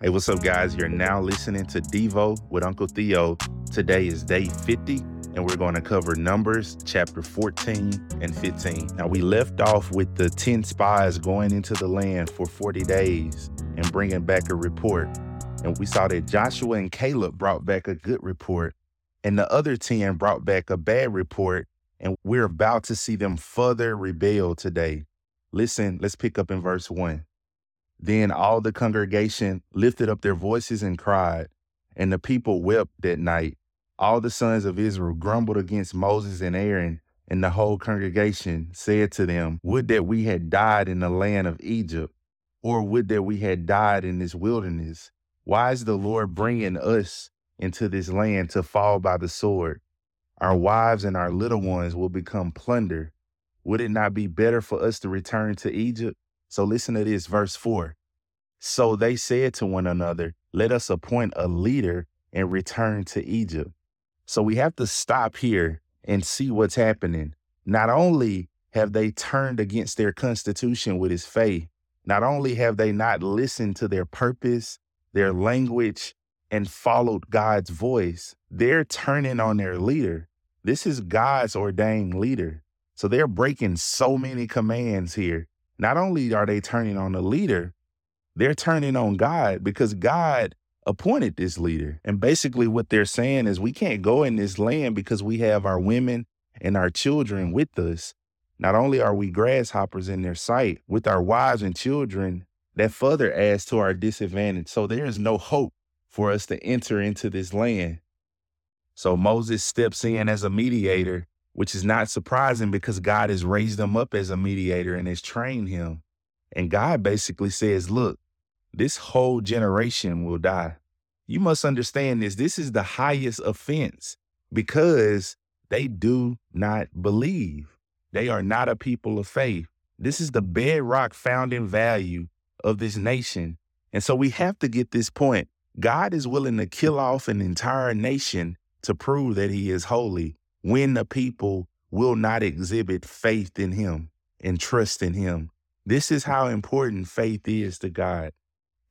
Hey, what's up, guys? You're now listening to Devo with Uncle Theo. Today is day 50, and we're going to cover Numbers chapter 14 and 15. Now, we left off with the 10 spies going into the land for 40 days and bringing back a report. And we saw that Joshua and Caleb brought back a good report, and the other 10 brought back a bad report. And we're about to see them further rebel today. Listen, let's pick up in verse 1. Then all the congregation lifted up their voices and cried, and the people wept that night. All the sons of Israel grumbled against Moses and Aaron, and the whole congregation said to them, Would that we had died in the land of Egypt, or would that we had died in this wilderness. Why is the Lord bringing us into this land to fall by the sword? Our wives and our little ones will become plunder. Would it not be better for us to return to Egypt? So listen to this, verse 4. So they said to one another, Let us appoint a leader and return to Egypt. So we have to stop here and see what's happening. Not only have they turned against their constitution with his faith, not only have they not listened to their purpose, their language, and followed God's voice, they're turning on their leader. This is God's ordained leader. So they're breaking so many commands here not only are they turning on the leader, they're turning on God because God appointed this leader. And basically, what they're saying is we can't go in this land because we have our women and our children with us. Not only are we grasshoppers in their sight with our wives and children, that further adds to our disadvantage. So there is no hope for us to enter into this land. So Moses steps in as a mediator which is not surprising because God has raised him up as a mediator and has trained him. And God basically says, Look, this whole generation will die. You must understand this. This is the highest offense because they do not believe. They are not a people of faith. This is the bedrock founding value of this nation. And so we have to get this point. God is willing to kill off an entire nation to prove that he is holy when the people will not exhibit faith in him and trust in him. This is how important faith is to God.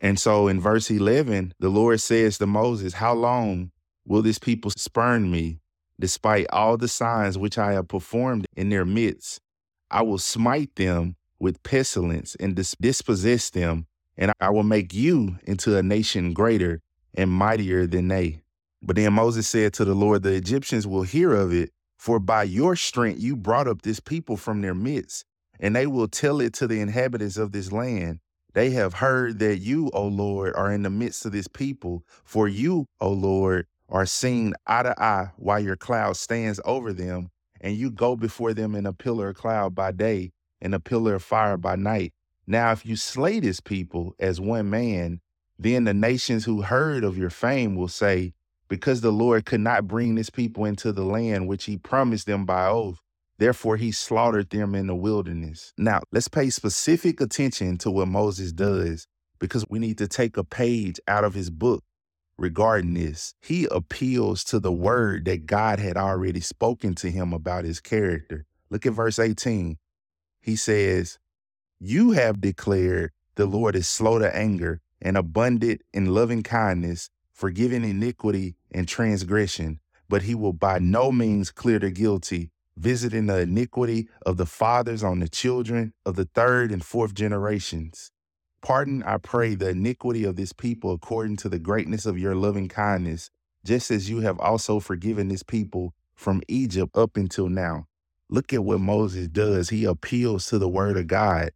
And so in verse 11, the Lord says to Moses, How long will this people spurn me, despite all the signs which I have performed in their midst? I will smite them with pestilence and dis- dispossess them, and I will make you into a nation greater and mightier than they. But then Moses said to the Lord, The Egyptians will hear of it, for by your strength you brought up this people from their midst, and they will tell it to the inhabitants of this land. They have heard that you, O Lord, are in the midst of this people. For you, O Lord, are seen eye to eye while your cloud stands over them, and you go before them in a pillar of cloud by day and a pillar of fire by night. Now, if you slay this people as one man, then the nations who heard of your fame will say, because the Lord could not bring this people into the land which he promised them by oath. Therefore, he slaughtered them in the wilderness. Now, let's pay specific attention to what Moses does because we need to take a page out of his book regarding this. He appeals to the word that God had already spoken to him about his character. Look at verse 18. He says, You have declared the Lord is slow to anger and abundant in loving kindness forgiving iniquity and transgression, but he will by no means clear the guilty, visiting the iniquity of the fathers on the children of the third and fourth generations. Pardon, I pray, the iniquity of this people according to the greatness of your loving kindness, just as you have also forgiven this people from Egypt up until now. Look at what Moses does. He appeals to the word of God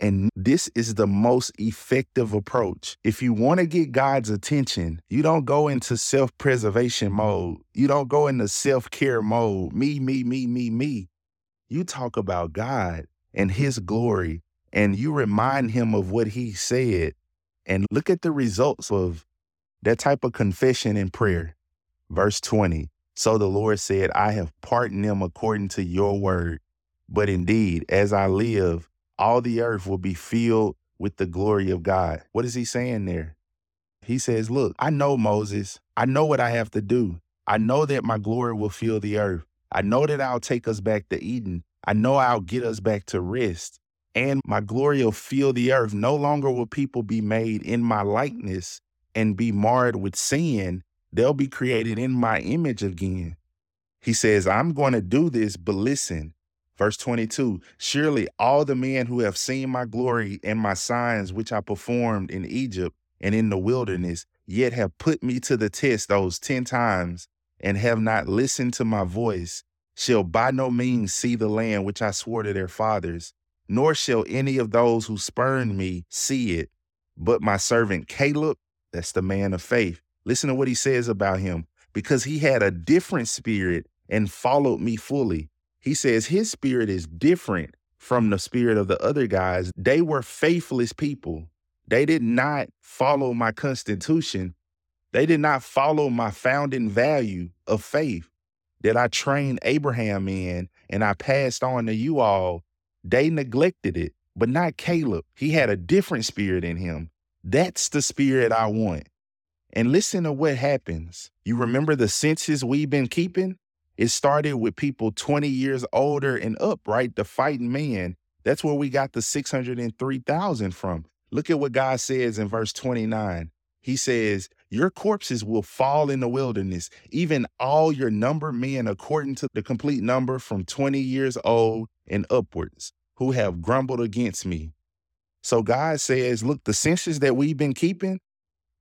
and this is the most effective approach. If you want to get God's attention, you don't go into self preservation mode. You don't go into self care mode. Me, me, me, me, me. You talk about God and His glory, and you remind Him of what He said. And look at the results of that type of confession and prayer. Verse 20 So the Lord said, I have pardoned them according to your word. But indeed, as I live, all the earth will be filled with the glory of God. What is he saying there? He says, Look, I know Moses. I know what I have to do. I know that my glory will fill the earth. I know that I'll take us back to Eden. I know I'll get us back to rest. And my glory will fill the earth. No longer will people be made in my likeness, and be marred with sin, they'll be created in my image again. He says, I'm going to do this, but listen. Verse 22 Surely all the men who have seen my glory and my signs, which I performed in Egypt and in the wilderness, yet have put me to the test those 10 times and have not listened to my voice, shall by no means see the land which I swore to their fathers, nor shall any of those who spurned me see it. But my servant Caleb, that's the man of faith, listen to what he says about him, because he had a different spirit and followed me fully. He says his spirit is different from the spirit of the other guys. They were faithless people. They did not follow my constitution. They did not follow my founding value of faith that I trained Abraham in and I passed on to you all. They neglected it, but not Caleb. He had a different spirit in him. That's the spirit I want. And listen to what happens. You remember the census we've been keeping? It started with people 20 years older and up, right? The fighting man. That's where we got the 603,000 from. Look at what God says in verse 29. He says, Your corpses will fall in the wilderness, even all your numbered men, according to the complete number from 20 years old and upwards, who have grumbled against me. So God says, Look, the census that we've been keeping,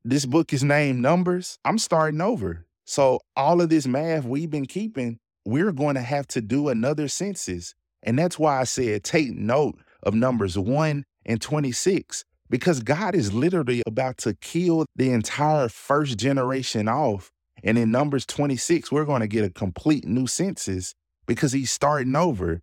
this book is named Numbers. I'm starting over. So all of this math we've been keeping, we're going to have to do another census. And that's why I said take note of numbers 1 and 26 because God is literally about to kill the entire first generation off. And in Numbers 26, we're going to get a complete new census because he's starting over.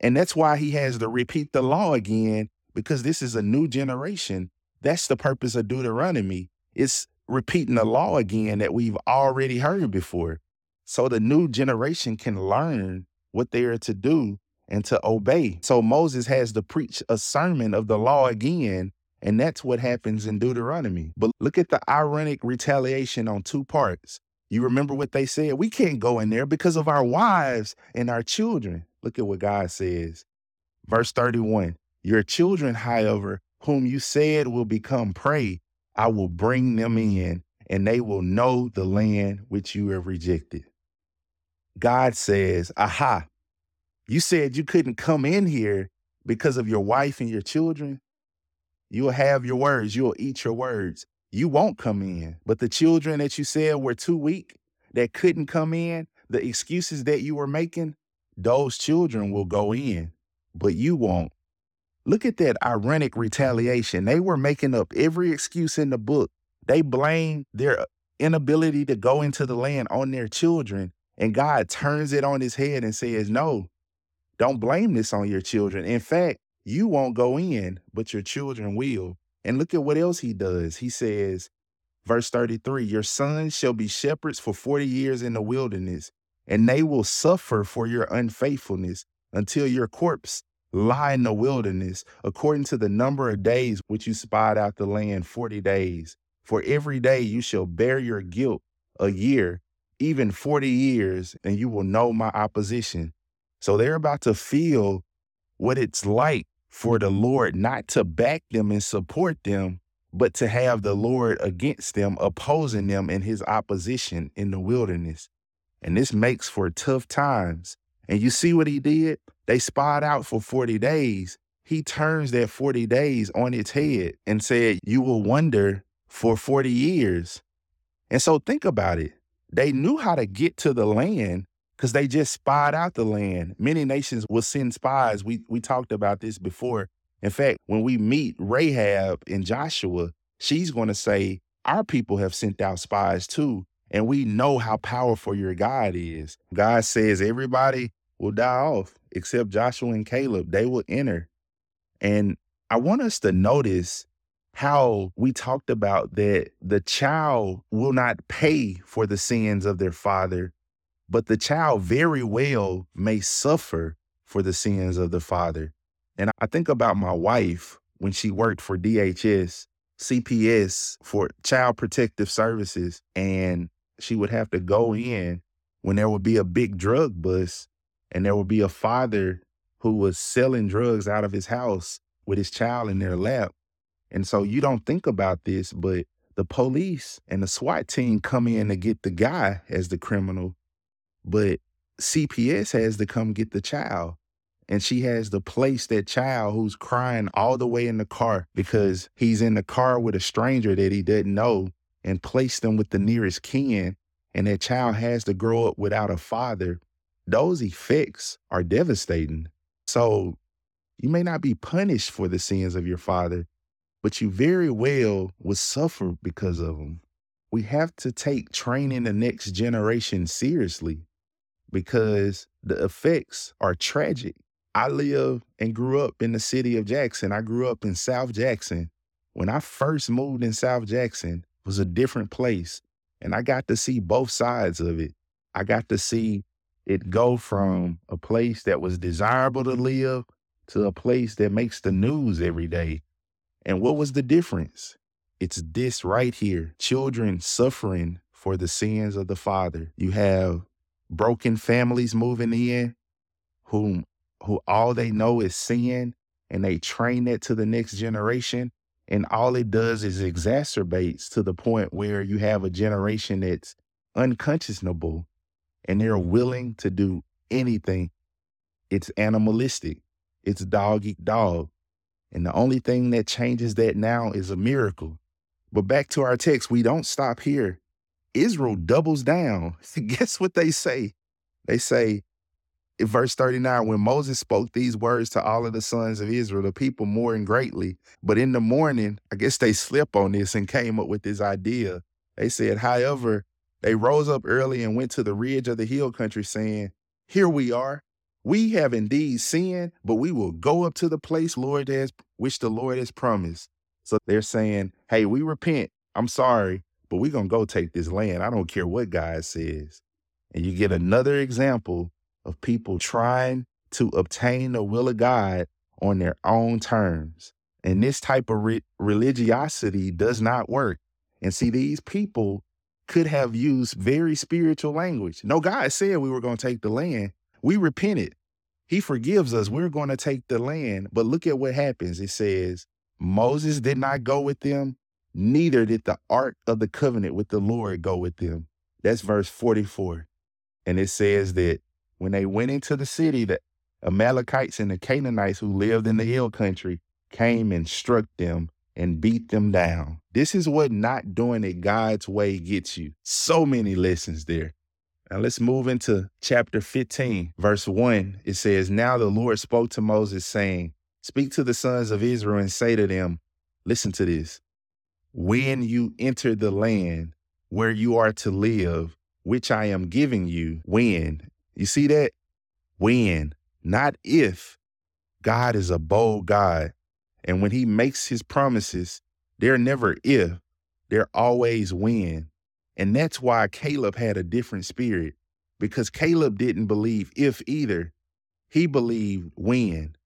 And that's why he has to repeat the law again because this is a new generation. That's the purpose of Deuteronomy. It's repeating the law again that we've already heard before. So the new generation can learn what they are to do and to obey. So Moses has to preach a sermon of the law again. And that's what happens in Deuteronomy. But look at the ironic retaliation on two parts. You remember what they said? We can't go in there because of our wives and our children. Look at what God says. Verse 31 Your children, however, whom you said will become prey, I will bring them in, and they will know the land which you have rejected. God says, Aha, you said you couldn't come in here because of your wife and your children. You'll have your words, you'll eat your words. You won't come in. But the children that you said were too weak, that couldn't come in, the excuses that you were making, those children will go in, but you won't. Look at that ironic retaliation. They were making up every excuse in the book. They blamed their uh, inability to go into the land on their children. And God turns it on his head and says, No, don't blame this on your children. In fact, you won't go in, but your children will. And look at what else he does. He says, verse 33 Your sons shall be shepherds for 40 years in the wilderness, and they will suffer for your unfaithfulness until your corpse lie in the wilderness, according to the number of days which you spied out the land, 40 days. For every day you shall bear your guilt a year, even 40 years, and you will know my opposition. So they're about to feel what it's like for the Lord not to back them and support them, but to have the Lord against them, opposing them in his opposition in the wilderness. And this makes for tough times. And you see what he did? They spied out for 40 days. He turns that 40 days on its head and said, You will wonder for 40 years. And so think about it. They knew how to get to the land because they just spied out the land. Many nations will send spies. We we talked about this before. In fact, when we meet Rahab and Joshua, she's going to say, Our people have sent out spies too. And we know how powerful your God is. God says everybody will die off except Joshua and Caleb. They will enter. And I want us to notice how we talked about that the child will not pay for the sins of their father, but the child very well may suffer for the sins of the father. And I think about my wife when she worked for DHS, CPS for Child Protective Services, and she would have to go in when there would be a big drug bust and there would be a father who was selling drugs out of his house with his child in their lap. And so you don't think about this, but the police and the SWAT team come in to get the guy as the criminal, but CPS has to come get the child. And she has to place that child who's crying all the way in the car because he's in the car with a stranger that he didn't know and place them with the nearest kin. And that child has to grow up without a father. Those effects are devastating. So you may not be punished for the sins of your father, but you very well will suffer because of them. We have to take training the next generation seriously because the effects are tragic. I live and grew up in the city of Jackson. I grew up in South Jackson. When I first moved in South Jackson, was a different place. And I got to see both sides of it. I got to see it go from a place that was desirable to live to a place that makes the news every day. And what was the difference? It's this right here children suffering for the sins of the father. You have broken families moving in whom who all they know is sin and they train that to the next generation and all it does is exacerbates to the point where you have a generation that's unconscionable and they're willing to do anything. It's animalistic. It's dog eat dog. And the only thing that changes that now is a miracle. But back to our text we don't stop here. Israel doubles down. Guess what they say? They say in verse 39, when Moses spoke these words to all of the sons of Israel, the people mourned greatly. But in the morning, I guess they slept on this and came up with this idea. They said, however, they rose up early and went to the ridge of the hill country, saying, Here we are. We have indeed sinned, but we will go up to the place Lord has which the Lord has promised. So they're saying, Hey, we repent. I'm sorry, but we're gonna go take this land. I don't care what God says. And you get another example of people trying to obtain the will of God on their own terms. And this type of re- religiosity does not work. And see, these people could have used very spiritual language. No, God said we were going to take the land. We repented. He forgives us. We're going to take the land. But look at what happens. It says, Moses did not go with them, neither did the ark of the covenant with the Lord go with them. That's verse 44. And it says that when they went into the city, the Amalekites and the Canaanites who lived in the hill country came and struck them and beat them down. This is what not doing it God's way gets you. So many lessons there. Now let's move into chapter 15, verse 1. It says, Now the Lord spoke to Moses, saying, Speak to the sons of Israel and say to them, Listen to this. When you enter the land where you are to live, which I am giving you, when you see that? When, not if. God is a bold God. And when he makes his promises, they're never if, they're always when. And that's why Caleb had a different spirit, because Caleb didn't believe if either. He believed when.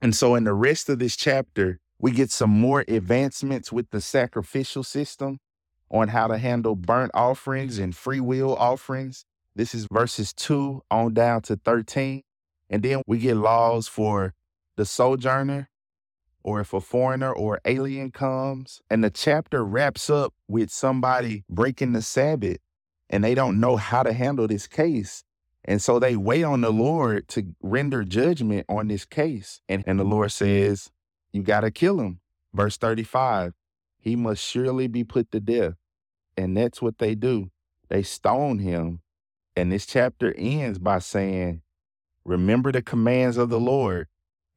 And so in the rest of this chapter, we get some more advancements with the sacrificial system on how to handle burnt offerings and free will offerings. This is verses 2 on down to 13. And then we get laws for the sojourner or if a foreigner or alien comes. And the chapter wraps up with somebody breaking the Sabbath and they don't know how to handle this case. And so they wait on the Lord to render judgment on this case. And, and the Lord says, You got to kill him. Verse 35 He must surely be put to death. And that's what they do. They stone him and this chapter ends by saying, Remember the commands of the Lord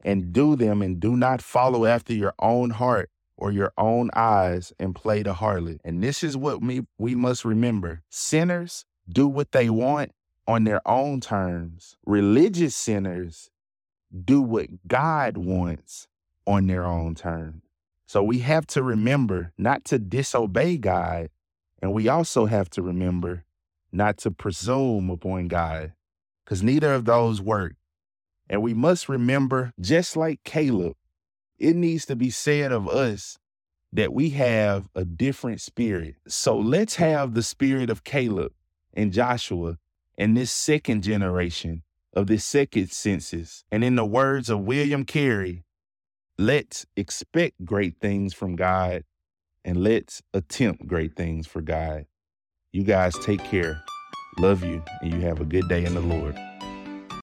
and do them, and do not follow after your own heart or your own eyes and play the harlot. And this is what we, we must remember sinners do what they want on their own terms, religious sinners do what God wants on their own terms. So we have to remember not to disobey God. And we also have to remember not to presume upon God, because neither of those work. And we must remember, just like Caleb, it needs to be said of us that we have a different spirit. So let's have the spirit of Caleb and Joshua and this second generation of this second census. And in the words of William Carey, let's expect great things from God and let's attempt great things for God. You guys take care. Love you, and you have a good day in the Lord.